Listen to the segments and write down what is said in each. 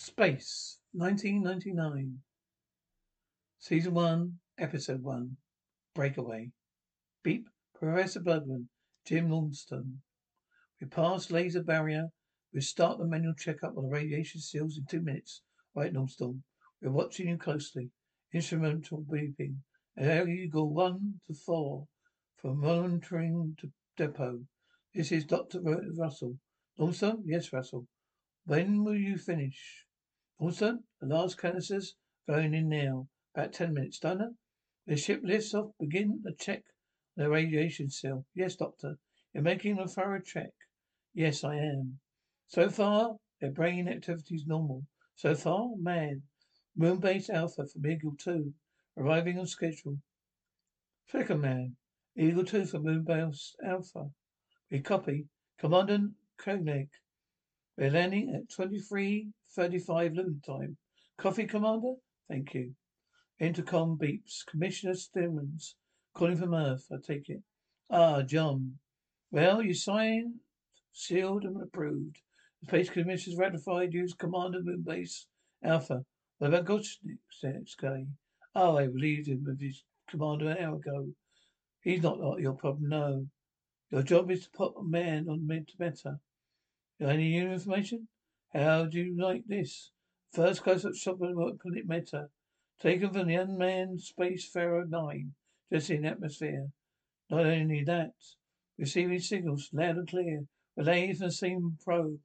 Space, 1999. Season 1, Episode 1. Breakaway. Beep. Professor Bloodman. Jim Nordstrom. We passed laser barrier. We start the manual checkup on the radiation seals in two minutes. Right, Nordstrom. We're watching you closely. Instrumental beeping. There you go one to four. From monitoring to depot. This is Dr. Russell. Nordstrom? Yes, Russell. When will you finish? Also, the last canisters going in now. About ten minutes, Donner. The ship lifts off. Begin the check the radiation seal. Yes, Doctor. You're making a thorough check. Yes, I am. So far, their brain activity is normal. So far, man. Moonbase Alpha from Eagle 2. Arriving on schedule. Flicker man. Eagle 2 from Moonbase Alpha. We copy. Commander Koenig. We're landing at 23.35 Lunar time. Coffee, Commander? Thank you. Intercom beeps. Commissioner Stevens. Calling from Earth, I take it. Ah, John. Well, you signed, sealed, and approved. The Space Commissioner's ratified you as Commander Moonbase Alpha. What about Gottschnick, Sky? Oh, I relieved him of his commander an hour ago. He's not your problem, no. Your job is to put a man on Meta. Any new information? How do you like this? First of the planet Meta. Taken from the unmanned Spacefarer 9. Just in atmosphere. Not only that. Receiving signals loud and clear. Relayed from the same probe.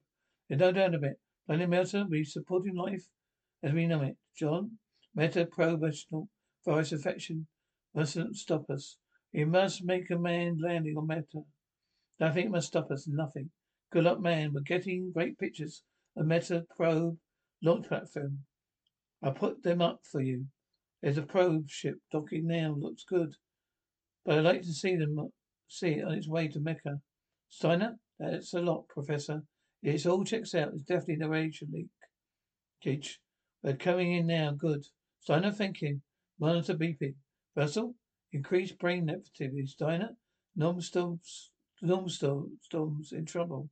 There's no doubt of it. Planet Meta will be supporting life as we know it. John? Meta probational virus infection mustn't stop us. We must make a manned landing on Meta. Nothing must stop us. Nothing. Good luck, man. We're getting great pictures of Meta probe launch platform. I'll put them up for you. There's a probe ship docking now. Looks good. But I'd like to see them see it on its way to Mecca. Steiner, that's a lot, Professor. It's all checks out. It's definitely the radiation leak. Kitch, we're coming in now. Good. Steiner, thank you. Monitor beeping. Russell, increased brain activity. Steiner, non-storms, non-storms in trouble.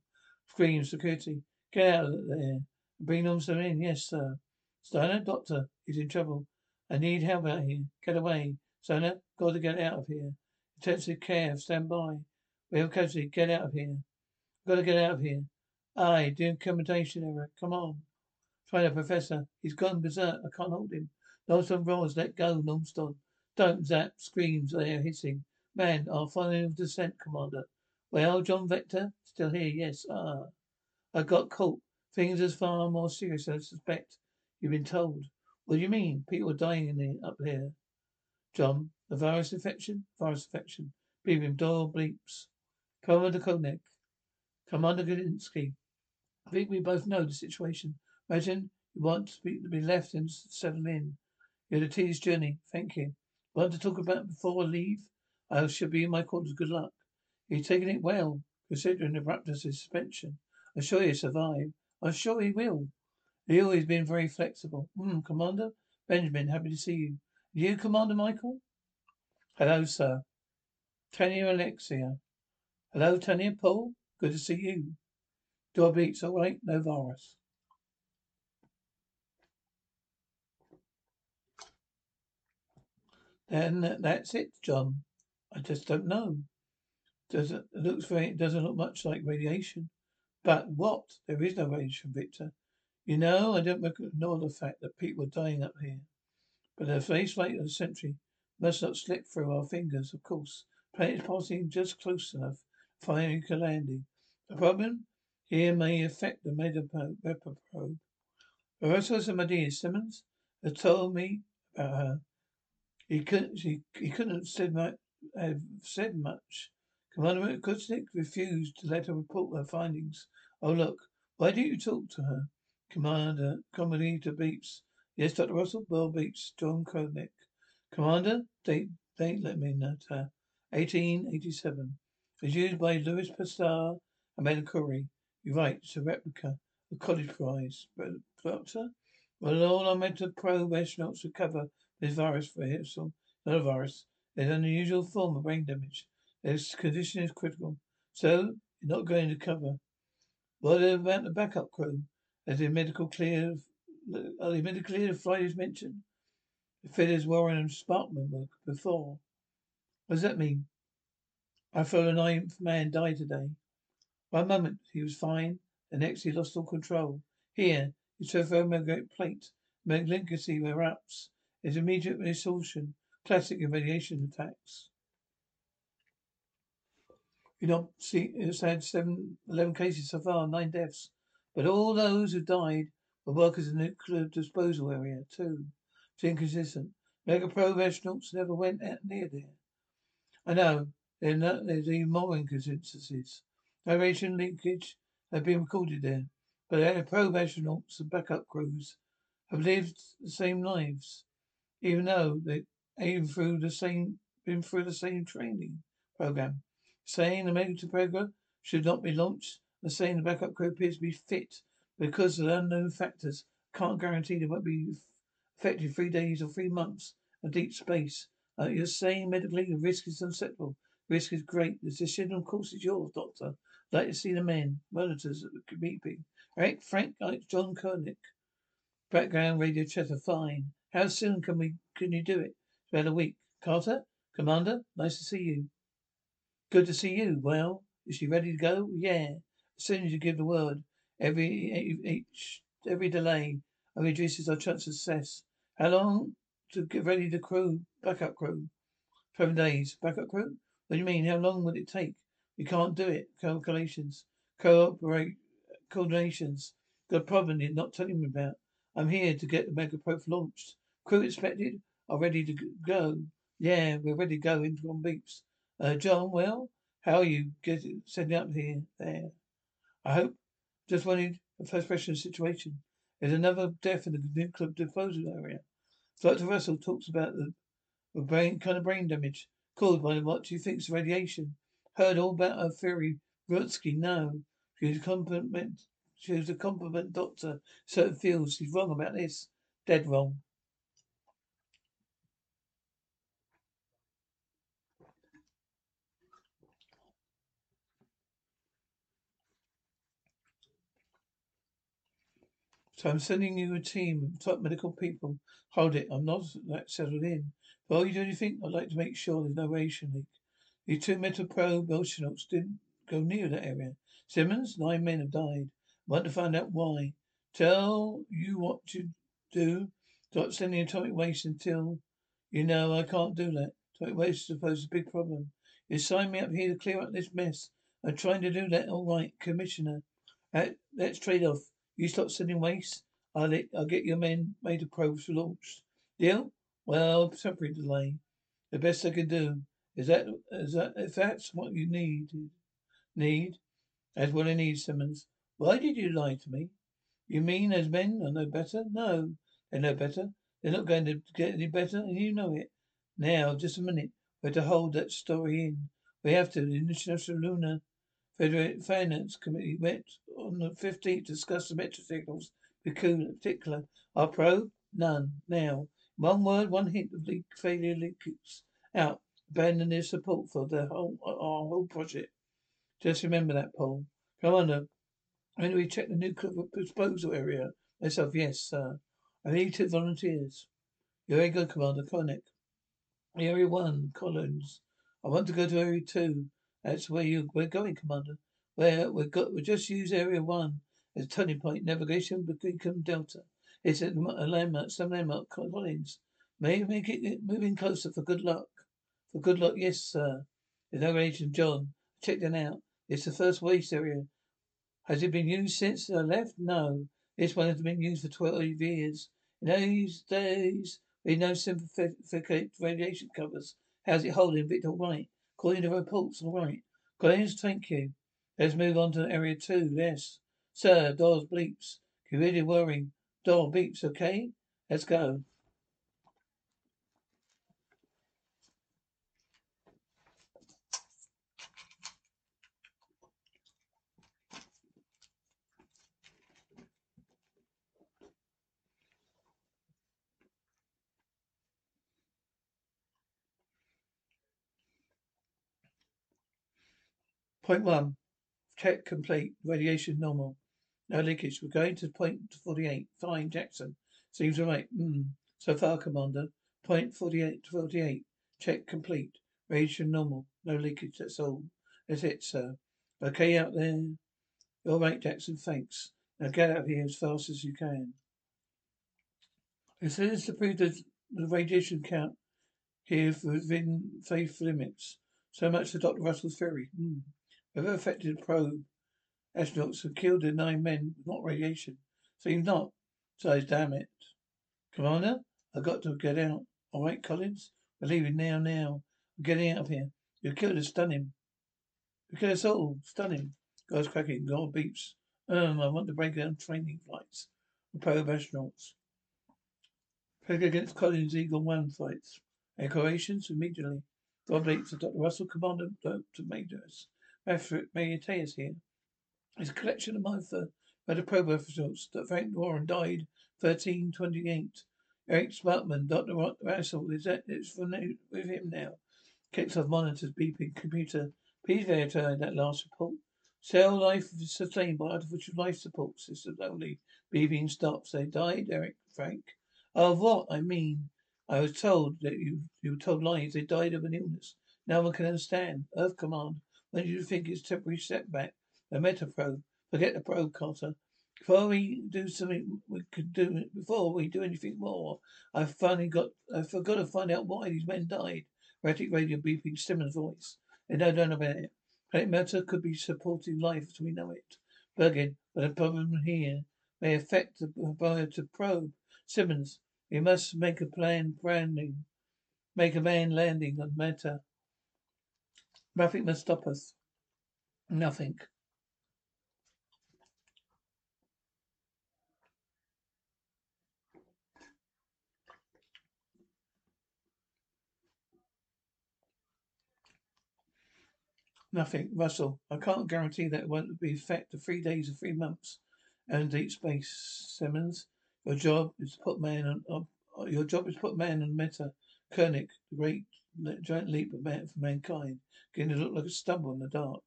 Scream, security. Get out of there. Bring them in. Yes, sir. Stoner, doctor, he's in trouble. I need help out here. Get away. Stoner, got to get out of here. Intensive care, stand by. We have casualty. Get out of here. Got to get out of here. Aye, do accommodation error. Come on. Try the professor. He's gone berserk. I can't hold him. Nordstrom roars. Let go, Nordstrom. Don't zap. Screams. They are hissing. Man, our final descent, Commander. Well, John Vector? Still here, yes. Ah. I got caught. Things are far more serious than I suspect. You've been told. What do you mean? People are dying in up here. John, the virus infection? Virus infection. Beeping door bleeps. Commander Koenig. Commander Galinsky. I think we both know the situation. Imagine you want to be, to be left and settle in. You had a tedious journey. Thank you. Want to talk about before I leave? I shall be in my quarters. Good luck. He's taken it well, considering the raptor's suspension. I'm sure he'll survive. I'm sure he will. He's always been very flexible. Hmm, Commander? Benjamin, happy to see you. You, Commander Michael? Hello, sir. Tanya Alexia. Hello, Tanya Paul. Good to see you. Beats, all right, no virus. Then that's it, John. I just don't know. Doesn't it looks very it doesn't look much like radiation. But what? There is no radiation, Victor. You know, I don't ignore the fact that people are dying up here. But the face of the century must not slip through our fingers, of course. Planet is passing just close enough for a landing. The problem here may affect the Meta probe. Are also some. Simmonds has told me about her. He couldn't. He, he couldn't said much. Have said much. Commander Kusnik refused to let her report her findings. Oh, look. Why don't you talk to her? Commander, Commander Beeps. Yes, Dr. Russell, Bill Beeps, John Koenig. Commander, date, date, let me note her. 1887. It was used by Louis Pasteur and. Curie. You're right, it's a replica of college prize. But, doctor? Well, all I meant to probe astronauts recover this virus for so not a virus. It's an unusual form of brain damage. This condition is critical. So, you're not going to cover. What about the backup crew? As the medical clear are they medically the Fridays mentioned? The figures Warren and Sparkman were before. What does that mean? I feel a ninth man died today. One moment he was fine, the next he lost all control. Here, his thermogenic plate, malignancy erupts. His immediate resolution, classic radiation attacks. You not see, it's had seven, 11 cases so far, nine deaths. But all those who died were workers in the nuclear disposal area, too. It's inconsistent. Mega professionals never went near there. I know. There's even more inconsistencies. No radiation leakage have been recorded there. But the probe astronauts and backup crews have lived the same lives, even though they even through the same been through the same training program. Saying the medical program should not be launched, and saying the backup crew appears to be fit because of unknown factors. Can't guarantee they won't be affected three days or three months of deep space. Uh, you're saying medically the risk is unacceptable. Risk is great. The decision, of course, is yours, Doctor. I'd like to see the men, monitors at the meeting. Frank, Alex, John Koenig. Background radio chatter, fine. How soon can we, can you do it? About a week. Carter? Commander? Nice to see you. Good to see you. Well, is she ready to go? Yeah. As soon as you give the word. Every, each, every delay reduces our chance of success. How long to get ready the crew, backup crew? Seven days. Backup crew? What do you mean? How long would it take? We can't do it. Calculations. Cooperate. Coordinations. A problem you're not telling me about. I'm here to get the Megaprof launched. Crew expected? Are ready to go. Yeah, we're ready to go into on beeps. Uh, John, well, how are you getting setting up here? There. I hope. Just wanted a first impression situation. There's another death in the nuclear disposal area. Dr. Russell talks about the, the brain kind of brain damage caused by what she thinks radiation. Heard all about her theory. Rutsky, no. She was a compliment. She was a compliment doctor. Certain fields. She's wrong about this. Dead wrong. So I'm sending you a team of top medical people. Hold it, I'm not that settled in. Before you do anything, I'd like to make sure there's no radiation leak. The two metal probe astronauts didn't go near that area. Simmonds, nine men have died. I want to find out why. Tell you what to do. Stop sending atomic waste until you know I can't do that. Atomic waste is supposed to be a big problem. You signed me up here to clear up this mess. I'm trying to do that all right, Commissioner. Uh, let's trade off. You stop sending waste. I'll, let, I'll get your men made a probes for launch. Deal? Well, temporary delay. The best I can do. Is that is that if that's what you need need? That's what I need, Simmonds. Why did you lie to me? You mean those men are no better? No, they're no better. They're not going to get any better, and you know it. Now, just a minute. We're to hold that story in. We have to. The International Lunar Federal Finance Committee met on the 15th to discuss the metro signals, in particular. Our probe? None. Now, one word, one hint of leak failure leaks out. Abandon their support for the whole our whole project. Just remember that, Paul. Commander, when we check the nuclear disposal area? Myself, yes, sir. I need two volunteers. You're very good, Commander Koenig. Area one, Collins. I want to go to Area two. That's where you we're going, Commander. Where we got we just use Area one as a turning point. Navigation between Delta. It's a, a landmark, some landmark, Collins. May make it moving closer for good luck. For good luck, yes, sir. There's no relation, John. Checked it out. It's the first waste area. Has it been used since I left? No. This one has been used for 12 years. In those days, we know sympathetic radiation covers. How's it holding? Victor, right. According to reports, all right. Collins, thank you. Let's move on to area two. Yes. Sir, doors bleeps. You really worrying. Door beeps, okay? Let's go. Point one. Check complete. Radiation normal. No leakage. We're going to point 48. Fine, Jackson. Seems alright. Hmm. So far, Commander. Point 48 48. Check complete. Radiation normal. No leakage. That's all. That's it, sir. Okay out there? All right, Jackson. Thanks. Now get out of here as fast as you can. As soon as the, the radiation count here within safe limits. So much for Dr. Russell's theory. Hmm. Whoever affected the probe astronauts have killed the nine men not radiation. Seems not. So damn it. Commander, I've got to get out. All right, Collins? We're leaving now, now. We're getting out of here. You killed us, stun him. You killed us all. Stun him. Guys cracking. God beeps. Um, I want to break down training flights. Probe astronauts. Peg against Collins Eagle One flights. Decorations immediately. God beeps. Dr. Russell, Commander Dr. Majors. Mathias here. It's a collection of my the probe officials that Frank Warren died 1328. Eric Sparkman, Dr. Russell, is that it's for with him now. Kicks off monitors, beeping computer. Please verify that last report. Cell life is sustained by artificial life support systems only. Beeping stops. They died, Eric, Frank. Of what? I mean, I was told that you you told lies. They died of an illness. Now one can understand. Earth Command. When you think it's temporary setback? A metaprobe. Forget the probe, Carter. Before we do something we could do before we do anything more, I've finally got I've got to find out why these men died. Erratic radio beeping Simmonds' voice. They don't know about it. Planet matter could be supporting life as we know it. Bergman, but the problem here may affect the ability to probe. Simmonds, we must make a plan branding. Make a man landing on Meta. Nothing must stop us. Nothing. Nothing. Russell, I can't guarantee that it won't be effect for three days or three months. And deep space, Simmonds. Your job is to put man on, uh, your job is to put man on meta. Koenig, the great giant leap of man for mankind, getting to look like a stumble in the dark.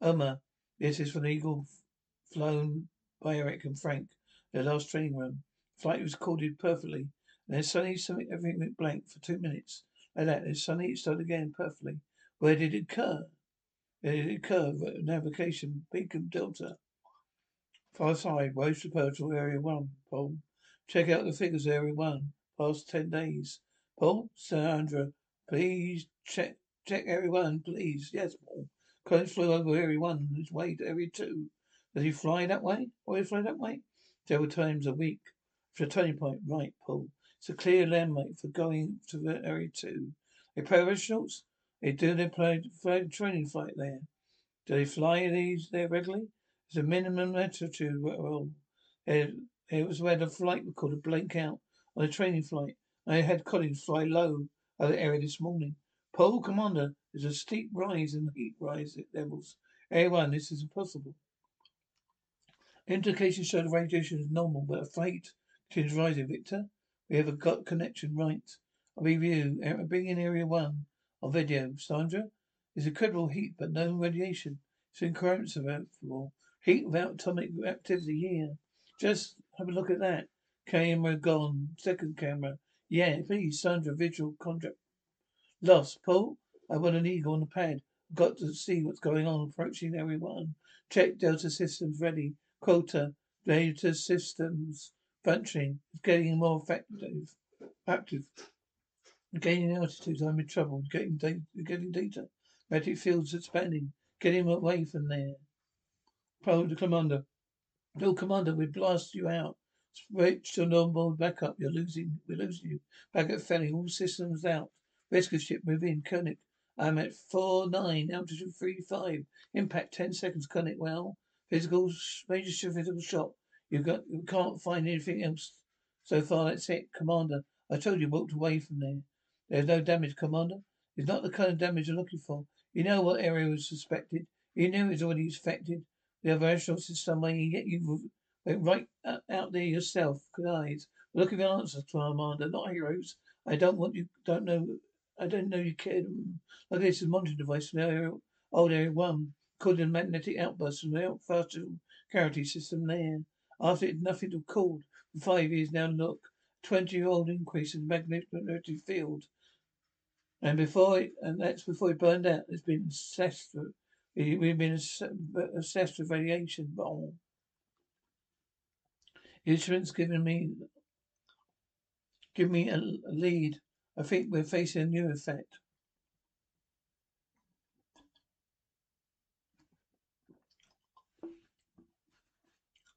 Omar, this is from the Eagle flown by Eric and Frank, their last training run. Flight was recorded perfectly. And then suddenly something everything went blank for two minutes. Like that, then suddenly it started again perfectly. Where did it occur? Curve navigation beacon delta. Far side, Road Portal Area 1. Paul. Check out the figures Area 1. Past 10 days. Paul, Sandra, please check check 1, please. Yes, Paul. Collins flew over Area 1 on his way to Area 2. Does he fly that way? Or he fly that way? Several times a week. For a turning point, right, Paul. It's a clear landmark for going to Area 2. A professionals? They do their play, training flight there. Do they fly these there regularly? It's a minimum altitude. Well, it, it was where the flight recorder blank out on a training flight. I had Collins fly low the area this morning. Paul Commander, there's a steep rise in the heat rise levels. Area 1, this is impossible. Indications show the radiation is normal, but a flight continues rising. Victor, we have a gut connection right. I'll review. Bring in Area 1 on video. Sandra, there's incredible heat, but no radiation. It's incredible. Heat without atomic activity here. Just have a look at that. Camera gone. Second camera. Yeah, please, Sandra, visual contract. Lost. Paul, I want an eagle on the pad. Got to see what's going on. Approaching everyone. Check Delta systems ready. Quota. Delta systems functioning. It's getting more effective. Active. Gaining altitude, I'm in trouble. Getting data, getting data. Magnetic fields expanding. Get him away from there. Pro the commander. No commander, we blast you out. Switch to normal backup. You're losing. We're losing you. Back at Felling. All systems out. Rescue ship moving. Koenig. I'm at four nine. Altitude three five. Impact ten seconds. Koenig. Well, physical major physical shock. You got. You can't find anything else. So far, that's it, Commander. I told you, walked away from there. There's no damage, Commander. It's not the kind of damage you're looking for. You know what area was suspected. You knew it was already affected. The other aerial system way yet you went right out there yourself, guys. Looking for answers, Commander, not heroes. I don't want you don't know I don't know you cared. Look at this monitoring device from the old area one. Causing magnetic outbursts from the faster security system there. After it, nothing to called for five years now. Look, twenty-year-old increase in magnetic field, and before it, and that's before it burned out. It's been assessed. For, we've been assessed with radiation bomb. Instruments giving me give me a lead. I think we're facing a new effect.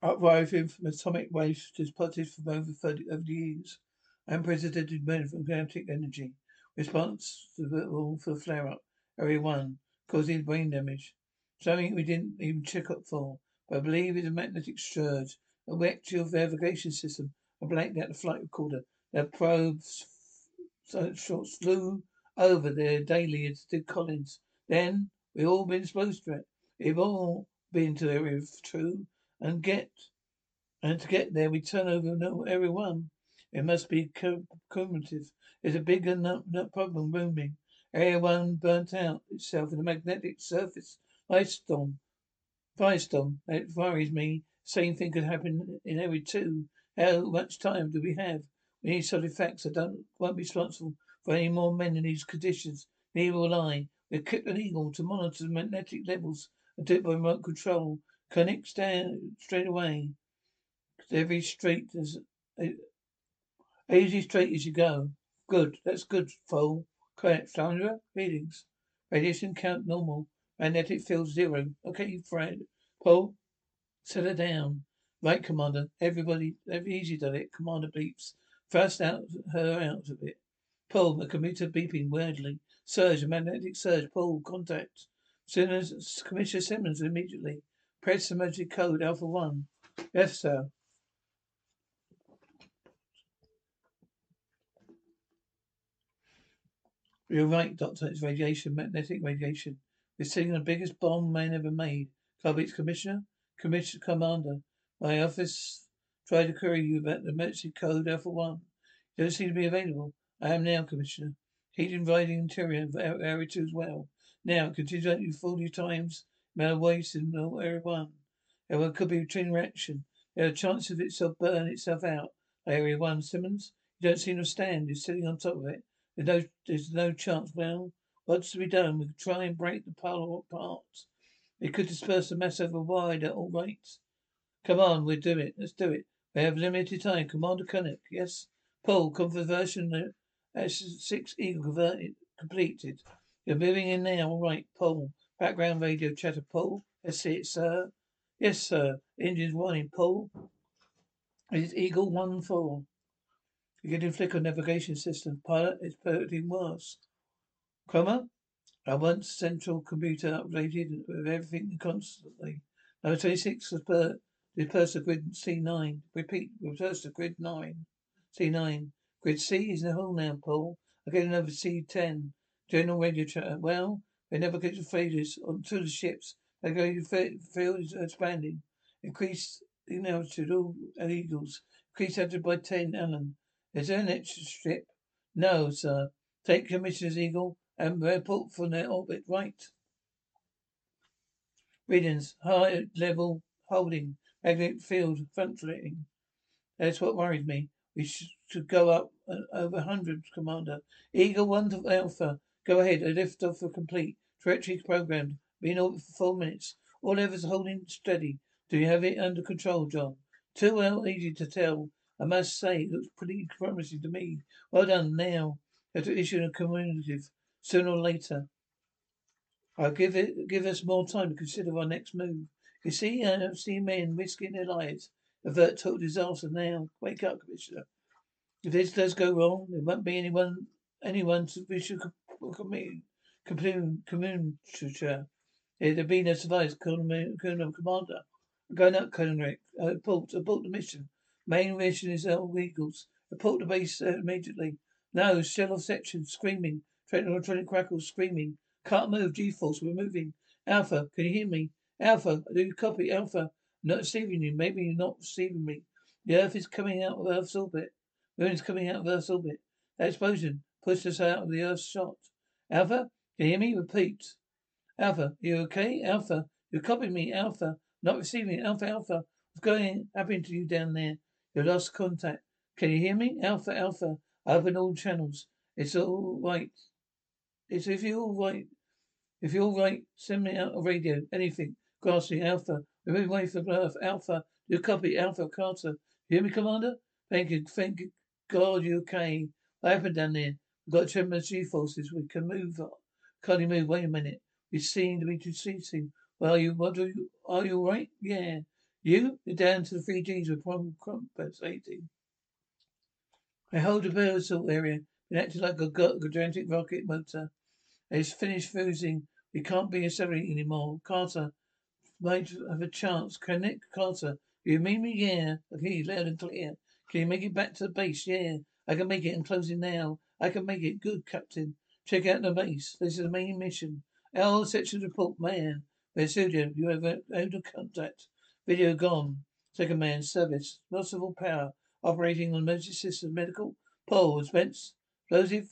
Uprising from atomic waste is plotted from over 30 over the years. Unprecedented magnetic energy responsible for the flare up. Area 1 causing brain damage. Something we didn't even check up for. But I believe it's a magnetic surge. A your navigation system. I blanked out the flight recorder. The probes flew over there daily as did Collins. Then we all been exposed to it. We've all been to Area 2 and get and to get there we turn over Area 1. It must be cumulative. There's a big enough problem looming. Area 1 burnt out itself in a magnetic surface firestorm. Firestorm. It worries me. Same thing could happen in Area 2. How much time do we have? We need solid facts. I don't won't be responsible for any more men in these conditions. Neither will I. We equipped an eagle to monitor the magnetic levels and do it by remote control. Connect down straight away. Every straight as eh, easy straight as you go. Good. That's good, Foal. Correct. Sandra, readings. Radiation count normal. Magnetic field zero. Okay, Fred. Paul, settle down. Right, Commander. Everybody, every easy done it. Commander beeps. Thrust out her out of it. Pull, the computer beeping weirdly. Surge, a magnetic surge. Pull, contact. Commissioner Simmonds immediately. Press emergency code Alpha 1. Yes, sir. You're right, Doctor. It's radiation, magnetic radiation. We're seeing the biggest bomb man ever made. Carbeats Commissioner? Commissioner Commander. My office Tried to query you about the emergency code Alpha 1. You don't seem to be available. I am now, Commissioner. Heating riding interior Area 2 as well. Now, continue 40 times amount of waste in Area 1. There could be a train reaction. There are chances of itself burn itself out. Area 1, Simmonds? You don't seem to stand. You're sitting on top of it. There's no, there's no chance. Well, what's to be done? We could try and break the pile apart. We could disperse the mass over wide at all rates. Come on, we'll do it. Let's do it. We have limited time. Commander Koenig, yes? Paul, conversion S6 Eagle converted, completed. You're moving in now, all right, Paul. Background radio chatter, Paul. Let's see it, sir. Yes, sir. Engines running, Paul. It's Eagle 1-4. You're getting flicker navigation system. Pilot is piloting worse. Cromer, I want central computer updated with everything constantly. Number 26 was Reverse to grid C9. Repeat. Reverse to grid 9. C9. Grid C is the hole now, Paul. I'm getting over C10. General radio chatter. Uh, well, they never get the failures onto the ships. They go, the field is expanding. Increase in altitude, all eagles. Increase altitude by 10, Alan. Is there an extra strip? No, sir. Take Commissioner's Eagle and report from their orbit right. Readings. High level holding. Magnetic field fluctuating. That's what worries me. We should go up uh, over 100, Commander. Eagle 1 to Alpha. Go ahead. A lift off for complete. Trajectory programmed. Be in orbit for four minutes. All levers holding steady. Do you have it under control, John? Too well easy to tell. I must say, it looks pretty promising to me. Well done. Now, have to issue a communicative sooner or later. I'll give it give us more time to consider our next move. You see, I have seen men risking their lives. Avert total disaster now. Wake up, Commissioner. If this does go wrong, there won't be anyone, anyone to be commune, commune, communicator. There'll be no survivors, Colonel, Commander. I'm going up, Colonel Rick. Uh, report, report the mission. Main mission is all Eagles. Report the base uh, immediately. No, shell off section, screaming. Electronic crackles, screaming. Can't move, G-force, we're moving. Alpha, can you hear me? Alpha, do you copy? Alpha, not receiving you. Maybe you're not receiving me. The Earth is coming out of Earth's orbit. Moon is coming out of Earth's orbit. That explosion pushed us out of the Earth's shot. Alpha, can you hear me? Repeat. Alpha, you okay? Alpha, you copy me? Alpha, Not receiving Alpha Alpha. What's going happening to you down there? You lost contact. Can you hear me? Alpha Alpha. Open all channels. It's all right. It's if you're all right. If you're all right, send me out a radio. Anything. Grassy Alpha. We're moving away from Earth. Alpha. You copy. Alpha Carter. You hear me, Commander? Thank you. Thank. God, you okay? What happened down there? We've got tremendous G-forces. We can move. Can't you move? Wait a minute. We seem to be decreasing. Well, you, what do you, are you all right? Yeah. You? You're down to the three Gs with compensating. I hold a versatile area. It acted like a gigantic rocket motor. It's finished fusing. We can't be accelerating anymore. Carter might have a chance. Connect Carter. You mean me? Yeah. Okay, loud and clear. Can you make it back to the base? Yeah. I can make it. I'm closing now. I can make it. Good, Captain. Check out the base. This is the main mission. L section report, man. Where's studio? You have out of contact. Video gone. Second man, service. Loss of all power. Operating on emergency system. Medical. Paul. Spence. Explosive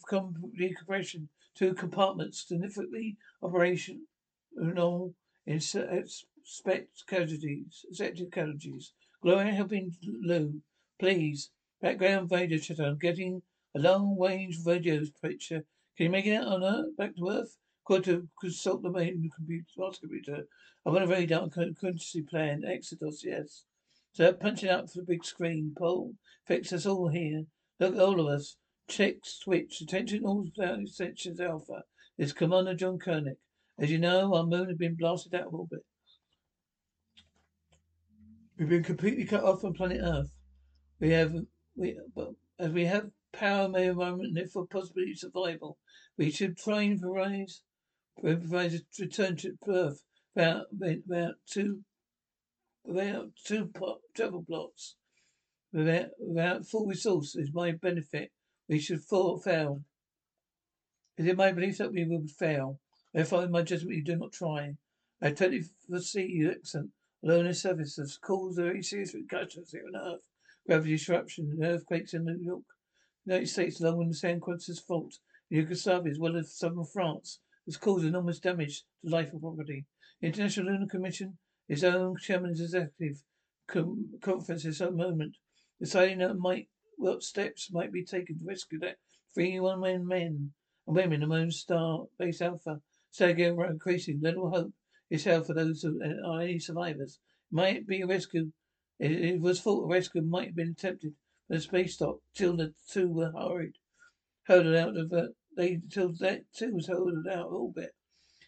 decompression. Two compartments. Significantly operation. No. Inspect casualties. Sector casualties. Gloria helping Lou. Please. Background radio chatter. I'm getting a long range radio picture. Can you make it out on Earth? Back to Earth? Got to consult the main computer, master computer. I want a radar contingency plan. Exodus, yes. So punching up for the big screen. Paul, fix us all here. Look, at all of us. Check switch. Attention all sections Alpha. Is Commander John Koenig. As you know, our moon has been blasted out of orbit. We've been completely cut off from planet Earth. We have, we, but as we have power, may environment, and for possibility survival, we should train for rise provides a return to Earth about, about two without two travel plots. Without, without full resources, my benefit, we should fail. Is it my belief that we will fail? Therefore, in my judgment, you do not try. I totally foresee accent. Alone in surface has caused very serious repercussions here on Earth. Gravity disruption, earthquakes in New York. The United States, along with the San Quentin's fault, Yugoslavia, as well as southern France, has caused enormous damage to life and property. The International Lunar Commission, its own chairman's executive conference at some moment, deciding that might what steps might be taken to rescue that three one men men and women Moon Star Base Alpha. Sergei increasing little hope is held for those who uh, are any survivors. Might be a rescue. It, it was thought a rescue might have been attempted by the space dock till the two were hurried, hurled out of the they till that too was held out of orbit.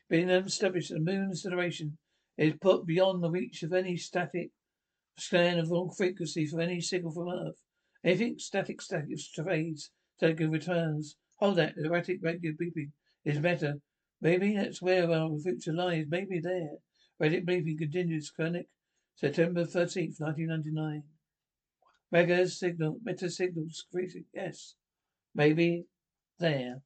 Being established the moon's acceleration is put beyond the reach of any static scan of all frequency for any signal from Earth. Anything static static trades, static returns. Hold that, erratic regular beeping is better. Maybe that's where our future lies. Maybe there. Erratic beeping continues, Koenig. September 13th, 1999. Mega signal, meta signal, yes. Maybe there.